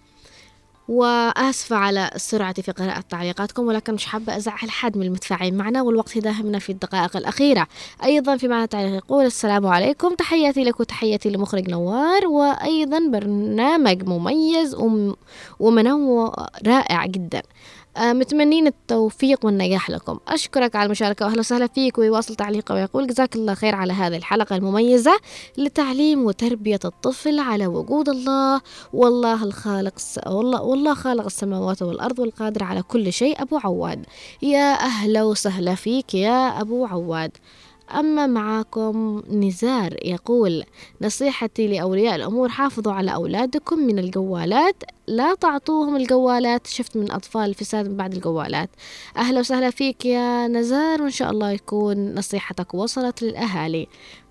وآسفة على سرعتي في قراءة تعليقاتكم ولكن مش حابة أزعل حد من المتفاعلين معنا والوقت يداهمنا في الدقائق الأخيرة. أيضا في معنا تعليق يقول السلام عليكم. تحياتي لك وتحياتي لمخرج نوار وأيضا برنامج مميز وم- ومنوع رائع جدا. متمنين التوفيق والنجاح لكم. أشكرك على المشاركة وأهلا وسهلا فيك ويواصل تعليقه ويقول جزاك الله خير على هذه الحلقة المميزة لتعليم وتربية الطفل على وجود الله. والله الخالق. والله والله خالق السماوات والأرض والقادر على كل شيء أبو عواد. يا أهلا وسهلا فيك يا أبو عواد. أما معاكم نزار يقول نصيحتي لأولياء الأمور حافظوا على أولادكم من الجوالات لا تعطوهم الجوالات. شفت من أطفال فساد من بعد الجوالات. أهلا وسهلا فيك يا نزار وإن شاء الله يكون نصيحتك وصلت للأهالي.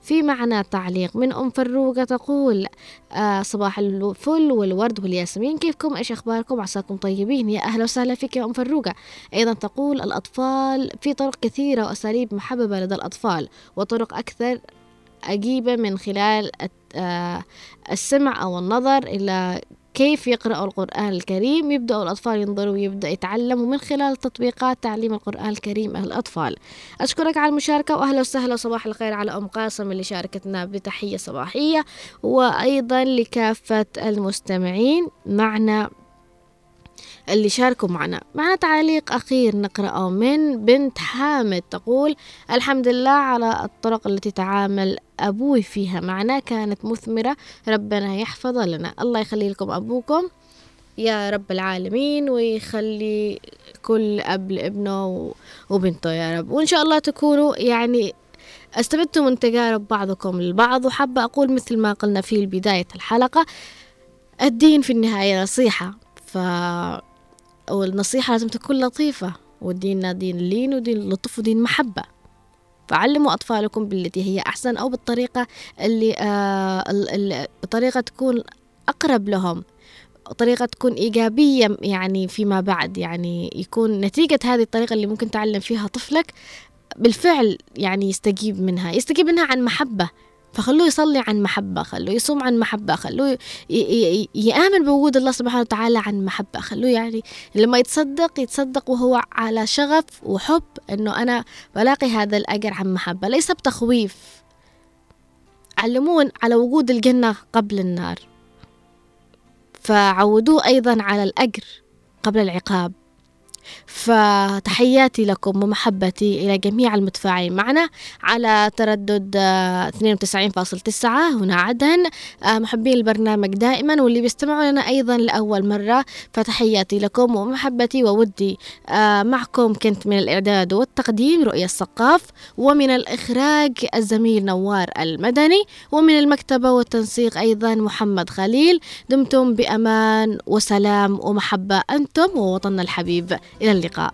في معنا تعليق من أم فروقة تقول آه صباح الفل والورد والياسمين كيفكم؟ إيش أخباركم؟ عساكم طيبين. يا أهلا وسهلا فيك يا أم فروقة أيضا تقول الأطفال في طرق كثيرة وأساليب محببة لدى الأطفال وطرق أكثر أجيبة من خلال آه، السمع أو النظر إلى كيف يقرأوا القرآن الكريم يبدأوا الأطفال ينظروا ويبدأ يتعلموا من خلال تطبيقات تعليم القرآن الكريم الأطفال. أشكرك على المشاركة وأهلا وسهلا صباح الخير على أم قاسم اللي شاركتنا بتحية صباحية وأيضا لكافة المستمعين معنا اللي شاركوا معنا. معنا تعليق أخير نقرأه من بنت حامد تقول الحمد لله على الطرق التي تعامل أبوي فيها. معنا كانت مثمرة ربنا يحفظ لنا. الله يخلي لكم أبوكم يا رب العالمين ويخلي كل أب لابنه وبنته يا رب. وإن شاء الله تكونوا يعني استفدتوا من تجارب بعضكم البعض. وحابة أقول مثل ما قلنا في بداية الحلقة الدين في النهاية نصيحة. ف والنصيحة لازم تكون لطيفة وديننا دين اللين ودين اللطف ودين محبة. فعلموا أطفالكم بالتي هي أحسن أو بالطريقة اللي آه ال- ال- بطريقة تكون أقرب لهم. طريقة تكون إيجابية يعني فيما بعد يعني يكون نتيجة هذه الطريقة اللي ممكن تعلم فيها طفلك بالفعل يعني يستجيب منها. يستجيب منها عن محبة. فخلوه يصلي عن محبة خلوه يصوم عن محبة خلوه يآمن بوجود الله سبحانه وتعالى عن محبة خلوه يعني لما يتصدق يتصدق وهو على شغف وحب أنه أنا بلاقي هذا الأجر عن محبة ليس بتخويف. علموه على وجود الجنة قبل النار. فعودوه أيضا على الأجر قبل العقاب. فتحياتي لكم ومحبتي إلى جميع المتفاعلين معنا على تردد آه، 92.9 هنا عدن. آه، محبين البرنامج دائما واللي بيستمعوا لنا أيضا لأول مرة. فتحياتي لكم ومحبتي وودي آه، معكم كنت من الإعداد والتقديم رؤية الثقاف ومن الإخراج الزميل نوار المدني ومن المكتبة والتنسيق أيضا محمد خليل. دمتم بأمان وسلام ومحبة أنتم ووطننا الحبيب إلى اللقاء.